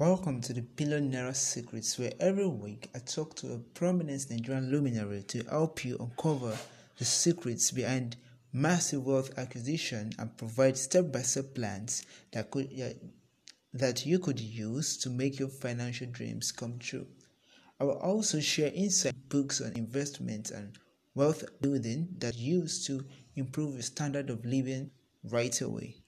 Welcome to the Billionaire Secrets, where every week I talk to a prominent Nigerian luminary to help you uncover the secrets behind massive wealth acquisition and provide step-by-step plans that could uh, that you could use to make your financial dreams come true. I will also share insight books on investment and wealth building that use to improve your standard of living right away.